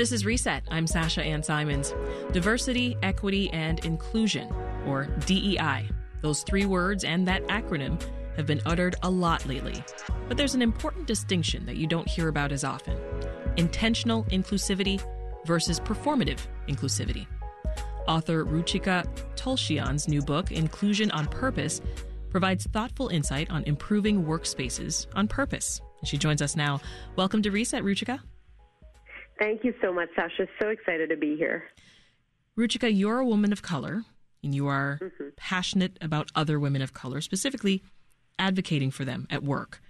This is Reset. I'm Sasha Ann Simons. Diversity, equity, and inclusion, or DEI. Those three words and that acronym have been uttered a lot lately. But there's an important distinction that you don't hear about as often intentional inclusivity versus performative inclusivity. Author Ruchika Tulshyan's new book, Inclusion on Purpose, provides thoughtful insight on improving workspaces on purpose. She joins us now. Welcome to Reset, Ruchika. Thank you so much, Sasha. So excited to be here. Ruchika, you're a woman of color, and you are mm-hmm. passionate about other women of color, specifically advocating for them at work.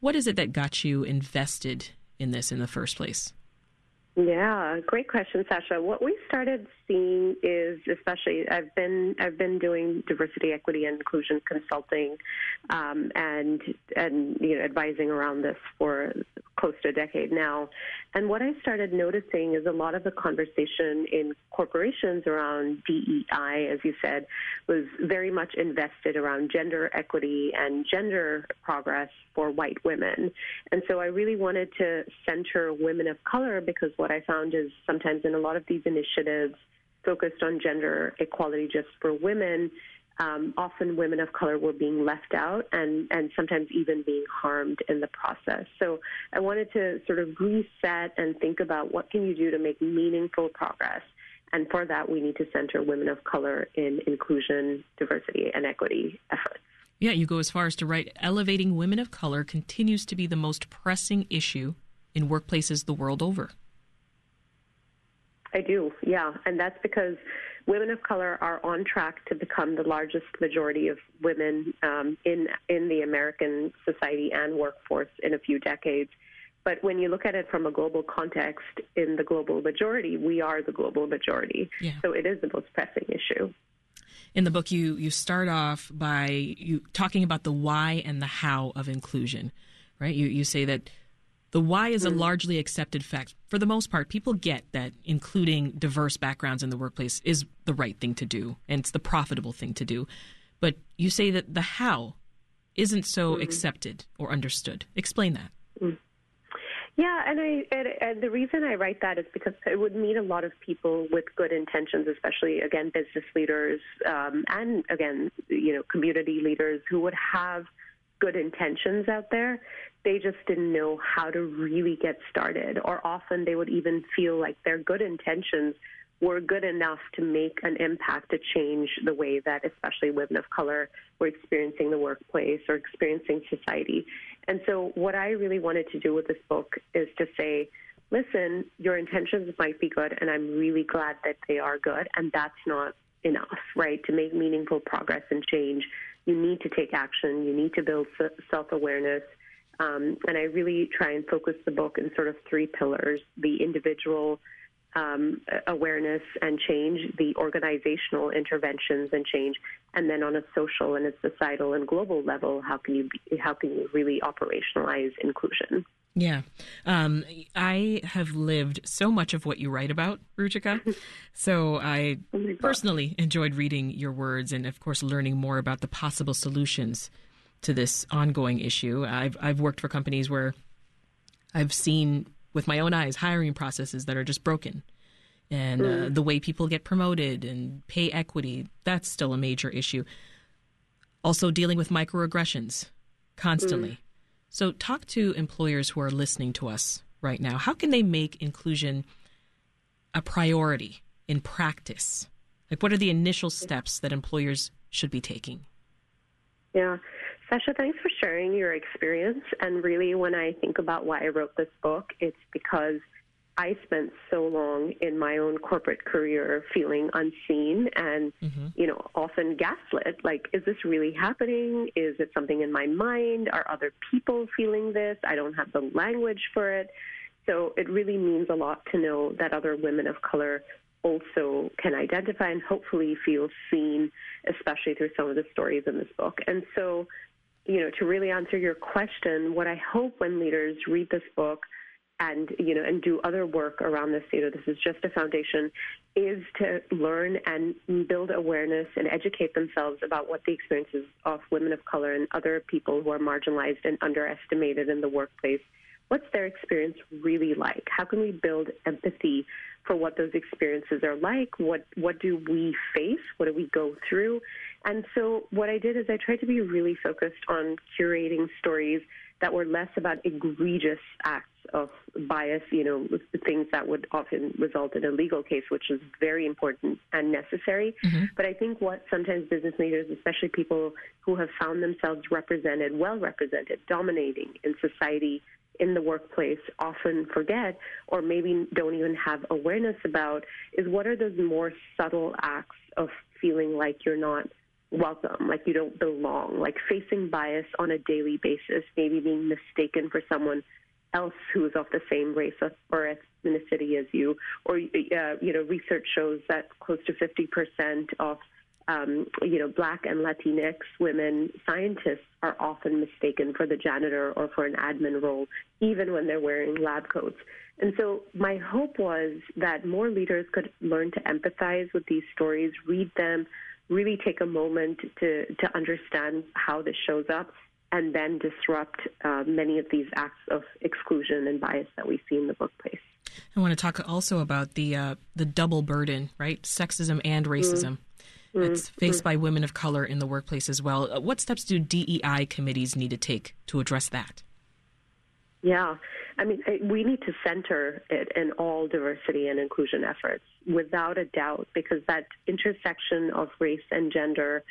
What is it that got you invested in this in the first place? Yeah, great question, Sasha. What we started seeing is, especially, I've been I've been doing diversity, equity, and inclusion consulting, um, and and you know advising around this for close to a decade now. And what I started noticing is a lot of the conversation in corporations around DEI, as you said, was very much invested around gender equity and gender progress for white women. And so I really wanted to center women of color because what I found is sometimes in a lot of these initiatives focused on gender equality just for women, um, often women of color were being left out and, and sometimes even being harmed in the process. So I wanted to sort of reset and think about what can you do to make meaningful progress. And for that, we need to center women of color in inclusion, diversity, and equity efforts. Yeah, you go as far as to write elevating women of color continues to be the most pressing issue in workplaces the world over. I do, yeah. And that's because women of color are on track to become the largest majority of women um, in in the American society and workforce in a few decades. But when you look at it from a global context, in the global majority, we are the global majority. Yeah. So it is the most pressing issue. In the book, you you start off by you talking about the why and the how of inclusion, right? You you say that the why is a mm. largely accepted fact. For the most part, people get that including diverse backgrounds in the workplace is the right thing to do and it's the profitable thing to do. But you say that the how isn't so mm-hmm. accepted or understood. Explain that. Mm. Yeah, and I and, and the reason I write that is because it would meet a lot of people with good intentions, especially again business leaders um, and again you know community leaders who would have good intentions out there. They just didn't know how to really get started, or often they would even feel like their good intentions were good enough to make an impact to change the way that especially women of color were experiencing the workplace or experiencing society. And so, what I really wanted to do with this book is to say, listen, your intentions might be good, and I'm really glad that they are good, and that's not enough, right? To make meaningful progress and change, you need to take action, you need to build self awareness. Um, and I really try and focus the book in sort of three pillars the individual um, awareness and change, the organizational interventions and change, and then on a social and a societal and global level, how can you be, how can you really operationalize inclusion? Yeah. Um, I have lived so much of what you write about, Ruchika. so I oh personally enjoyed reading your words and, of course, learning more about the possible solutions to this ongoing issue. I've, I've worked for companies where I've seen with my own eyes hiring processes that are just broken. And uh, mm. the way people get promoted and pay equity, that's still a major issue. Also, dealing with microaggressions constantly. Mm. So, talk to employers who are listening to us right now. How can they make inclusion a priority in practice? Like, what are the initial steps that employers should be taking? Yeah. Sasha, thanks for sharing your experience. And really, when I think about why I wrote this book, it's because I spent so long in my own corporate career feeling unseen and, mm-hmm. you know, often gaslit. Like, is this really happening? Is it something in my mind? Are other people feeling this? I don't have the language for it. So it really means a lot to know that other women of color also can identify and hopefully feel seen, especially through some of the stories in this book. And so you know, to really answer your question, what I hope when leaders read this book and you know and do other work around this you know this is just a foundation is to learn and build awareness and educate themselves about what the experiences of women of color and other people who are marginalized and underestimated in the workplace what's their experience really like? How can we build empathy for what those experiences are like? What what do we face? What do we go through? And so what I did is I tried to be really focused on curating stories that were less about egregious acts of bias, you know, things that would often result in a legal case, which is very important and necessary. Mm-hmm. But I think what sometimes business leaders, especially people who have found themselves represented, well represented, dominating in society, in the workplace often forget or maybe don't even have awareness about is what are those more subtle acts of feeling like you're not welcome, like you don't belong, like facing bias on a daily basis, maybe being mistaken for someone else who is of the same race or ethnicity as you, or uh, you know, research shows that close to 50% of um, you know, black and Latinx women scientists are often mistaken for the janitor or for an admin role, even when they're wearing lab coats. And so my hope was that more leaders could learn to empathize with these stories, read them, really take a moment to, to understand how this shows up and then disrupt uh, many of these acts of exclusion and bias that we see in the workplace. I want to talk also about the uh, the double burden, right? Sexism and racism. Mm-hmm. It's faced mm-hmm. by women of color in the workplace as well. Uh, what steps do DEI committees need to take to address that? Yeah, I mean, we need to center it in all diversity and inclusion efforts without a doubt, because that intersection of race and gender,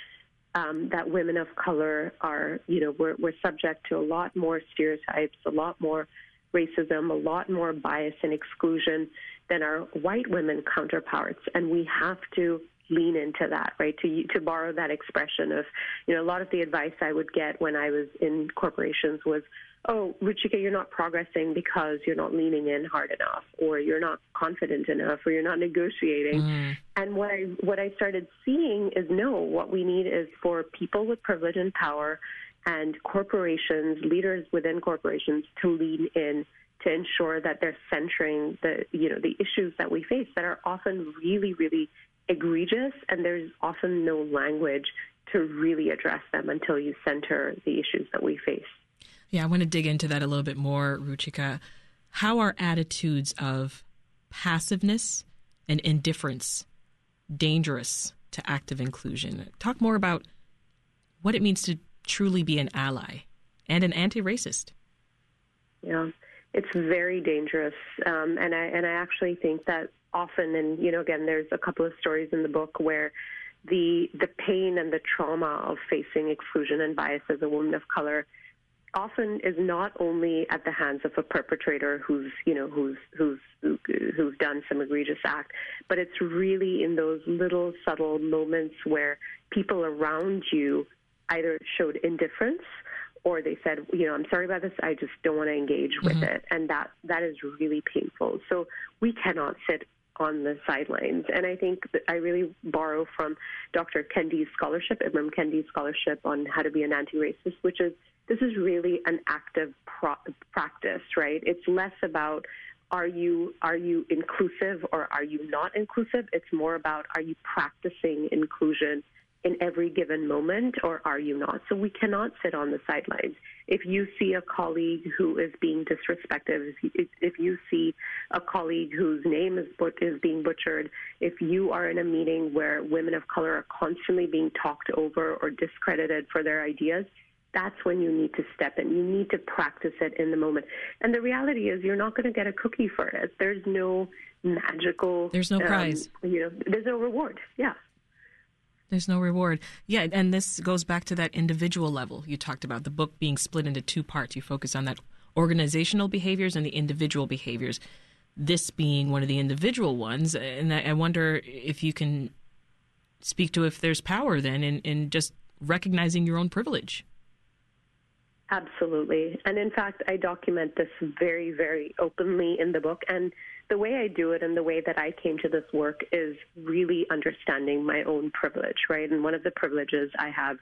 um, that women of color are, you know, we're, we're subject to a lot more stereotypes, a lot more racism, a lot more bias and exclusion than our white women counterparts. And we have to lean into that, right? To to borrow that expression of, you know, a lot of the advice I would get when I was in corporations was, oh, Ruchika, you're not progressing because you're not leaning in hard enough, or you're not confident enough, or you're not negotiating. Mm. And what I what I started seeing is no, what we need is for people with privilege and power, and corporations, leaders within corporations, to lean in to ensure that they're centering the you know the issues that we face that are often really really egregious, and there's often no language to really address them until you center the issues that we face. Yeah, I want to dig into that a little bit more, Ruchika. How are attitudes of passiveness and indifference dangerous to active inclusion? Talk more about what it means to truly be an ally and an anti-racist. Yeah, it's very dangerous, um, and I and I actually think that often, and you know, again, there's a couple of stories in the book where the the pain and the trauma of facing exclusion and bias as a woman of color often is not only at the hands of a perpetrator who's you know who's who's who's done some egregious act, but it's really in those little subtle moments where people around you either showed indifference or they said, you know, I'm sorry about this, I just don't want to engage with mm-hmm. it, and that that is really painful. So we cannot sit on the sidelines. And I think that I really borrow from Dr. Kendi's scholarship, Ibram Kendi's scholarship on how to be an anti-racist, which is this is really an active pro- practice, right? It's less about are you are you inclusive or are you not inclusive? It's more about are you practicing inclusion in every given moment or are you not? So we cannot sit on the sidelines. If you see a colleague who is being disrespected, if you, if you see a colleague whose name is, is being butchered, if you are in a meeting where women of color are constantly being talked over or discredited for their ideas, that's when you need to step in. You need to practice it in the moment. And the reality is, you're not going to get a cookie for it. There's no magical. There's no um, prize. You know, there's no reward. Yeah. There's no reward. Yeah, and this goes back to that individual level you talked about, the book being split into two parts. You focus on that organizational behaviors and the individual behaviors. This being one of the individual ones. And I wonder if you can speak to if there's power then in, in just recognizing your own privilege. Absolutely. And in fact, I document this very, very openly in the book. And the way I do it and the way that I came to this work is really understanding my own privilege, right? And one of the privileges I have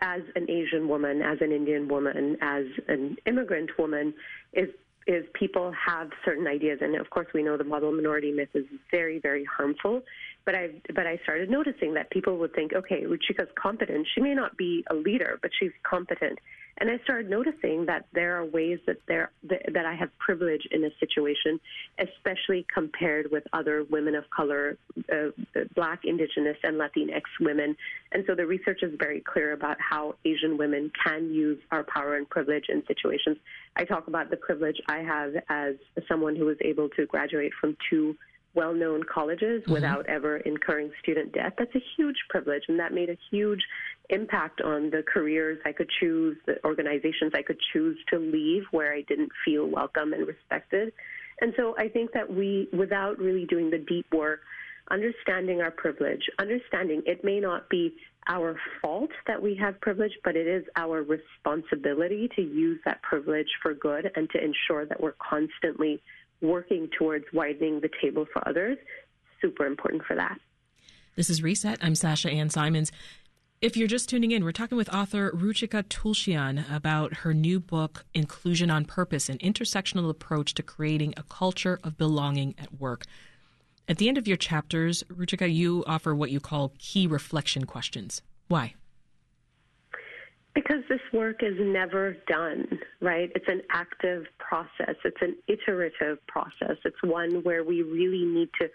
as an Asian woman, as an Indian woman, as an immigrant woman is is people have certain ideas and of course we know the model minority myth is very very harmful but I but I started noticing that people would think okay Ruchika's competent she may not be a leader but she's competent And I started noticing that there are ways that there that I have privilege in a situation, especially compared with other women of color, uh, Black, Indigenous, and Latinx women. And so the research is very clear about how Asian women can use our power and privilege in situations. I talk about the privilege I have as someone who was able to graduate from two well known colleges mm-hmm. without ever incurring student debt. That's a huge privilege, and that made a huge impact on the careers I could choose, the organizations I could choose to leave where I didn't feel welcome and respected. And so I think that we, without really doing the deep work, understanding our privilege, understanding it may not be our fault that we have privilege, but it is our responsibility to use that privilege for good and to ensure that we're constantly working towards widening the table for others. Super important for that. This is Reset. I'm Sasha Ann Simons. If you're just tuning in, we're talking with author Ruchika Tulshyan about her new book, Inclusion on Purpose An Intersectional Approach to Creating a Culture of Belonging at Work. At the end of your chapters, Ruchika, you offer what you call key reflection questions. Why? Because this work is never done, right? It's an active process, it's an iterative process. It's one where we really need to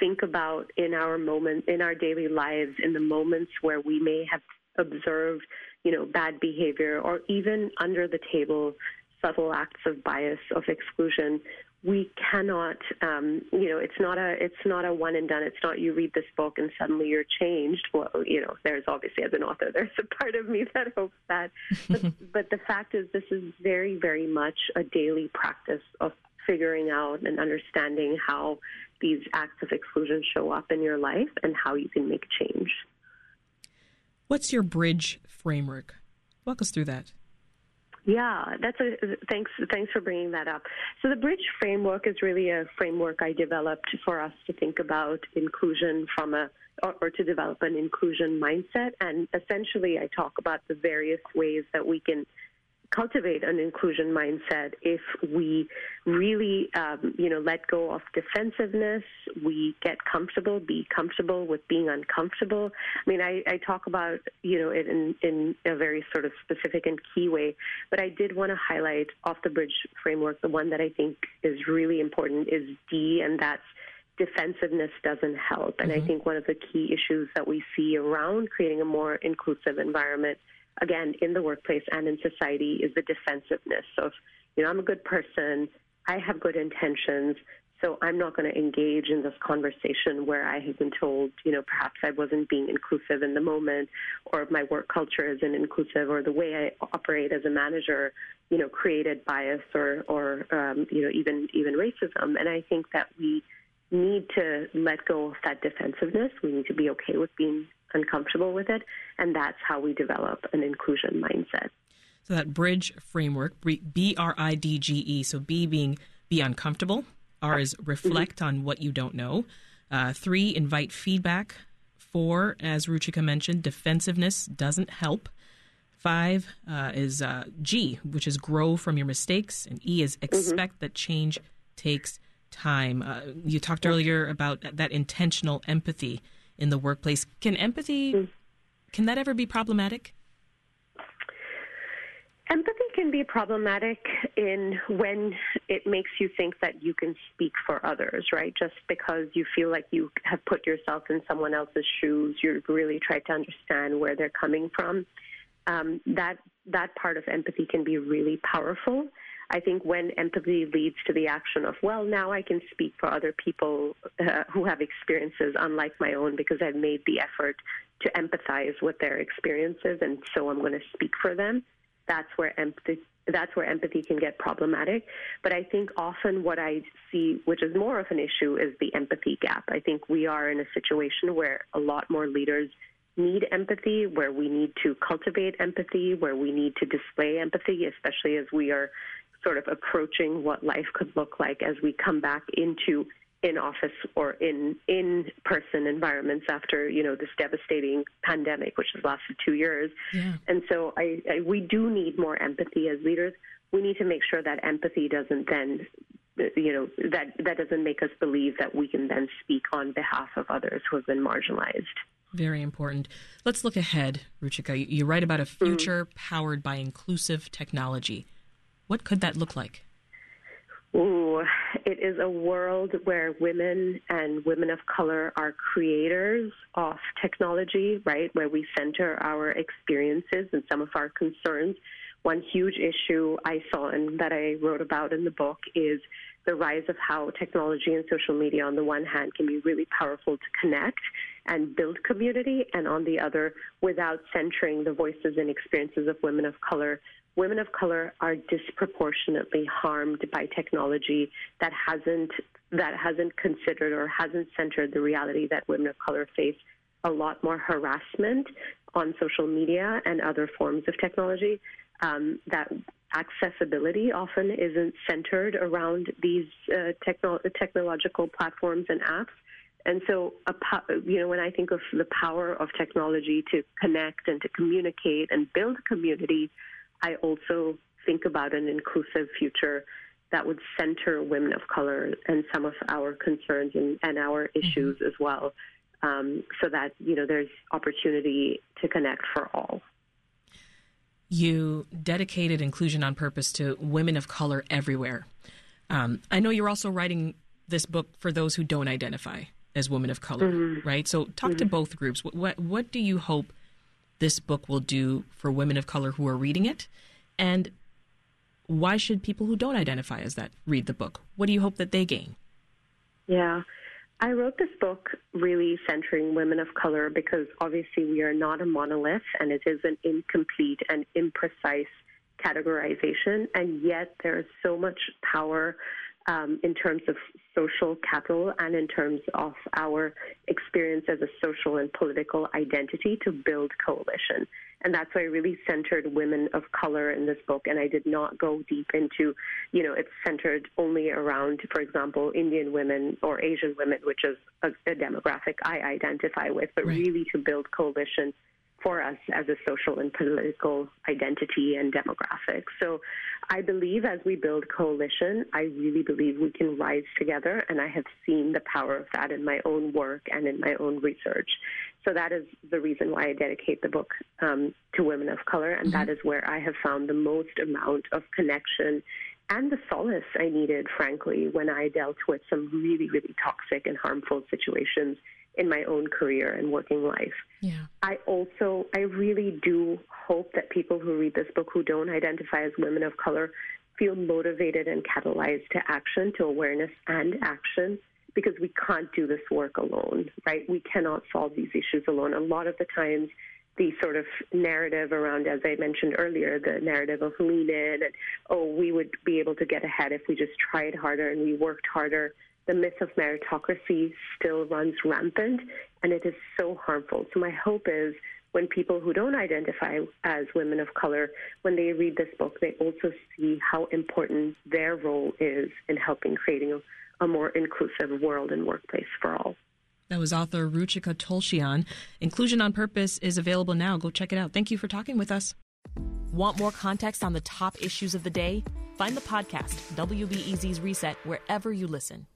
think about in our moment, in our daily lives, in the moments where we may have observed, you know, bad behavior or even under the table subtle acts of bias, of exclusion, we cannot um, you know it's not a it's not a one and done. It's not you read this book and suddenly you're changed. Well you know there's obviously as an author there's a part of me that hopes that. But, but the fact is this is very very much a daily practice of figuring out and understanding how these acts of exclusion show up in your life and how you can make change. What's your bridge framework? Walk us through that yeah, that's a thanks. Thanks for bringing that up. So the bridge framework is really a framework I developed for us to think about inclusion from a or, or to develop an inclusion mindset. And essentially, I talk about the various ways that we can cultivate an inclusion mindset if we really, um, you know, let go of defensiveness. We get comfortable, be comfortable with being uncomfortable. I mean, I, I talk about, you know, it in, in a very sort of specific and key way, but I did want to highlight off the bridge framework. The one that I think is really important is D, and that's defensiveness doesn't help. And mm-hmm. I think one of the key issues that we see around creating a more inclusive environment again, in the workplace and in society is the defensiveness of, you know, I'm a good person, I have good intentions, so I'm not going to engage in this conversation where I have been told, you know, perhaps I wasn't being inclusive in the moment, or my work culture isn't inclusive, or the way I operate as a manager, you know, created bias or, or um, you know, even even racism. And I think that we need to let go of that defensiveness. We need to be okay with being uncomfortable with it. And that's how we develop an inclusion mindset. So that bridge framework, B R I D G E. So B being be uncomfortable, R is reflect mm-hmm. on what you don't know. Uh, three, invite feedback. Four, as Ruchika mentioned, defensiveness doesn't help. Five uh, is uh, G, which is grow from your mistakes. And E is mm-hmm. expect mm-hmm. that change takes time. Uh, you talked earlier about that intentional empathy in the workplace. Can empathy, mm. can that ever be problematic? Empathy can be problematic in when it makes you think that you can speak for others, right? Just because you feel like you have put yourself in someone else's shoes, you've really try to understand where they're coming from. Um, that that part of empathy can be really powerful. I think when empathy leads to the action of, well, now I can speak for other people uh, who have experiences unlike my own because I've made the effort to empathize with their experiences, and so I'm going to speak for them. That's where empathy. That's where empathy can get problematic. But I think often what I see, which is more of an issue, is the empathy gap. I think we are in a situation where a lot more leaders need empathy, where we need to cultivate empathy, where we need to display empathy, especially as we are sort of approaching what life could look like as we come back into in office or in in person environments after you know this devastating pandemic which has lasted two years yeah. and so I, I we do need more empathy as leaders we need to make sure that empathy doesn't then you know that that doesn't make us believe that we can then speak on behalf of others who have been marginalized Very important. Let's look ahead, Ruchika. You write about a future mm. powered by inclusive technology. What could that look like? Ooh, it is a world where women and women of color are creators of technology, right? Where we center our experiences and some of our concerns. One huge issue I saw and that I wrote about in the book is the rise of how technology and social media, on the one hand, can be really powerful to connect and build community, and on the other, without centering the voices and experiences of women of color, women of color are disproportionately harmed by technology that hasn't that hasn't considered or hasn't centered the reality that women of color face a lot more harassment on social media and other forms of technology. Um, that accessibility often isn't centered around these uh, techno- technological platforms and apps. And so, you know, when I think of the power of technology to connect and to communicate and build community, I also think about an inclusive future that would center women of color and some of our concerns and, and our mm-hmm. issues mm-hmm. as well, um, so that you know there's opportunity to connect for all. You dedicated inclusion on purpose to women of color everywhere. Um, I know you're also writing this book for those who don't identify as women of color, mm-hmm. right? So talk mm-hmm. to both groups. What, what, what do you hope this book will do for women of color who are reading it? And why should people who don't identify as that read the book? What do you hope that they gain? Yeah. I wrote this book really centering women of color because obviously we are not a monolith and it is an incomplete and imprecise categorization. And yet there is so much power um, in terms of social capital and in terms of our experience as a social and political identity to build coalition. And that's why I really centered women of color in this book. And I did not go deep into, you know, it's centered only around, for example, Indian women or Asian women, which is a, a demographic I identify with, but right. really to build coalition for us as a social and political identity and demographic. So I believe as we build coalition, I really believe we can rise together, and I have seen the power of that in my own work and in my own research. So that is the reason why I dedicate the book um, to women of color, and mm-hmm. that is where I have found the most amount of connection and the solace I needed, frankly, when I dealt with some really, really toxic and harmful situations in my own career and working life. Yeah. I also, I really do hope that people who read this book who don't identify as women of color feel motivated and catalyzed to action, to awareness and action, because we can't do this work alone, right? We cannot solve these issues alone. A lot of the times, the sort of narrative around, as I mentioned earlier, the narrative of lean in and, oh, we would be able to get ahead if we just tried harder and we worked harder the myth of meritocracy still runs rampant, and it is so harmful. So my hope is when people who don't identify as women of color, when they read this book, they also see how important their role is in helping creating a, a more inclusive world and workplace for all. That was author Ruchika Tulshyan. Inclusion on Purpose is available now. Go check it out. Thank you for talking with us. Want more context on the top issues of the day? Find the podcast, WBEZ's Reset, wherever you listen.